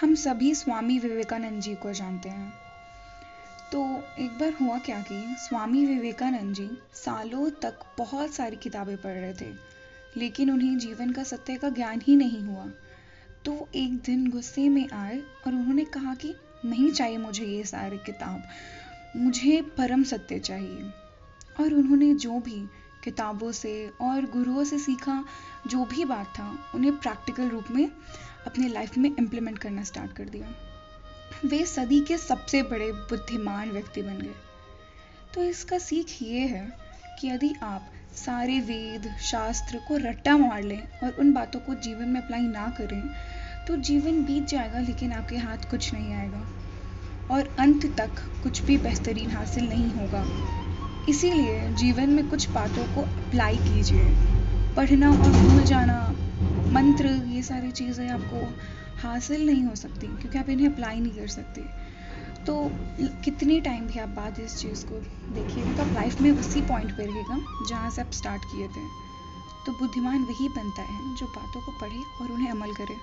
हम सभी स्वामी विवेकानंद जी को जानते हैं। तो एक बार हुआ क्या कि स्वामी विवेकानंद जी सालों तक बहुत सारी किताबें पढ़ रहे थे, लेकिन उन्हें जीवन का सत्य का ज्ञान ही नहीं हुआ। तो एक दिन गुस्से में आए और उन्होंने कहा कि नहीं चाहिए मुझे ये सारी किताब, मुझे परम सत्य चाहिए। और उन्होंने जो भी किताबों से और गुरुओं से सीखा जो भी बात था, उन्हें प्रैक्टिकल रूप में अपने लाइफ में इम्प्लीमेंट करना स्टार्ट कर दिया। वे सदी के सबसे बड़े बुद्धिमान व्यक्ति बन गए। तो इसका सीख ये है कि यदि आप सारे वेद, शास्त्र को रट्टा मार लें और उन बातों को जीवन में अप्लाई ना करें तो जीवन बीत जाएगा, लेकिन आपके हाथ कुछ नहीं आएगा और अंत तक कुछ भी बेहतरीन हासिल नहीं होगा। इसीलिए जीवन में कुछ बातों को अप्लाई कीजिए। पढ़ना और भूल जाना, मंत्र, ये सारी चीज़ें आपको हासिल नहीं हो सकती, क्योंकि आप इन्हें अप्लाई नहीं कर सकते। तो कितने टाइम भी आप बाद इस चीज़ को देखिए आप लाइफ में उसी पॉइंट पे रहेगा जहाँ से आप स्टार्ट किए थे। तो बुद्धिमान वही बनता है जो बातों को पढ़े और उन्हें अमल करे।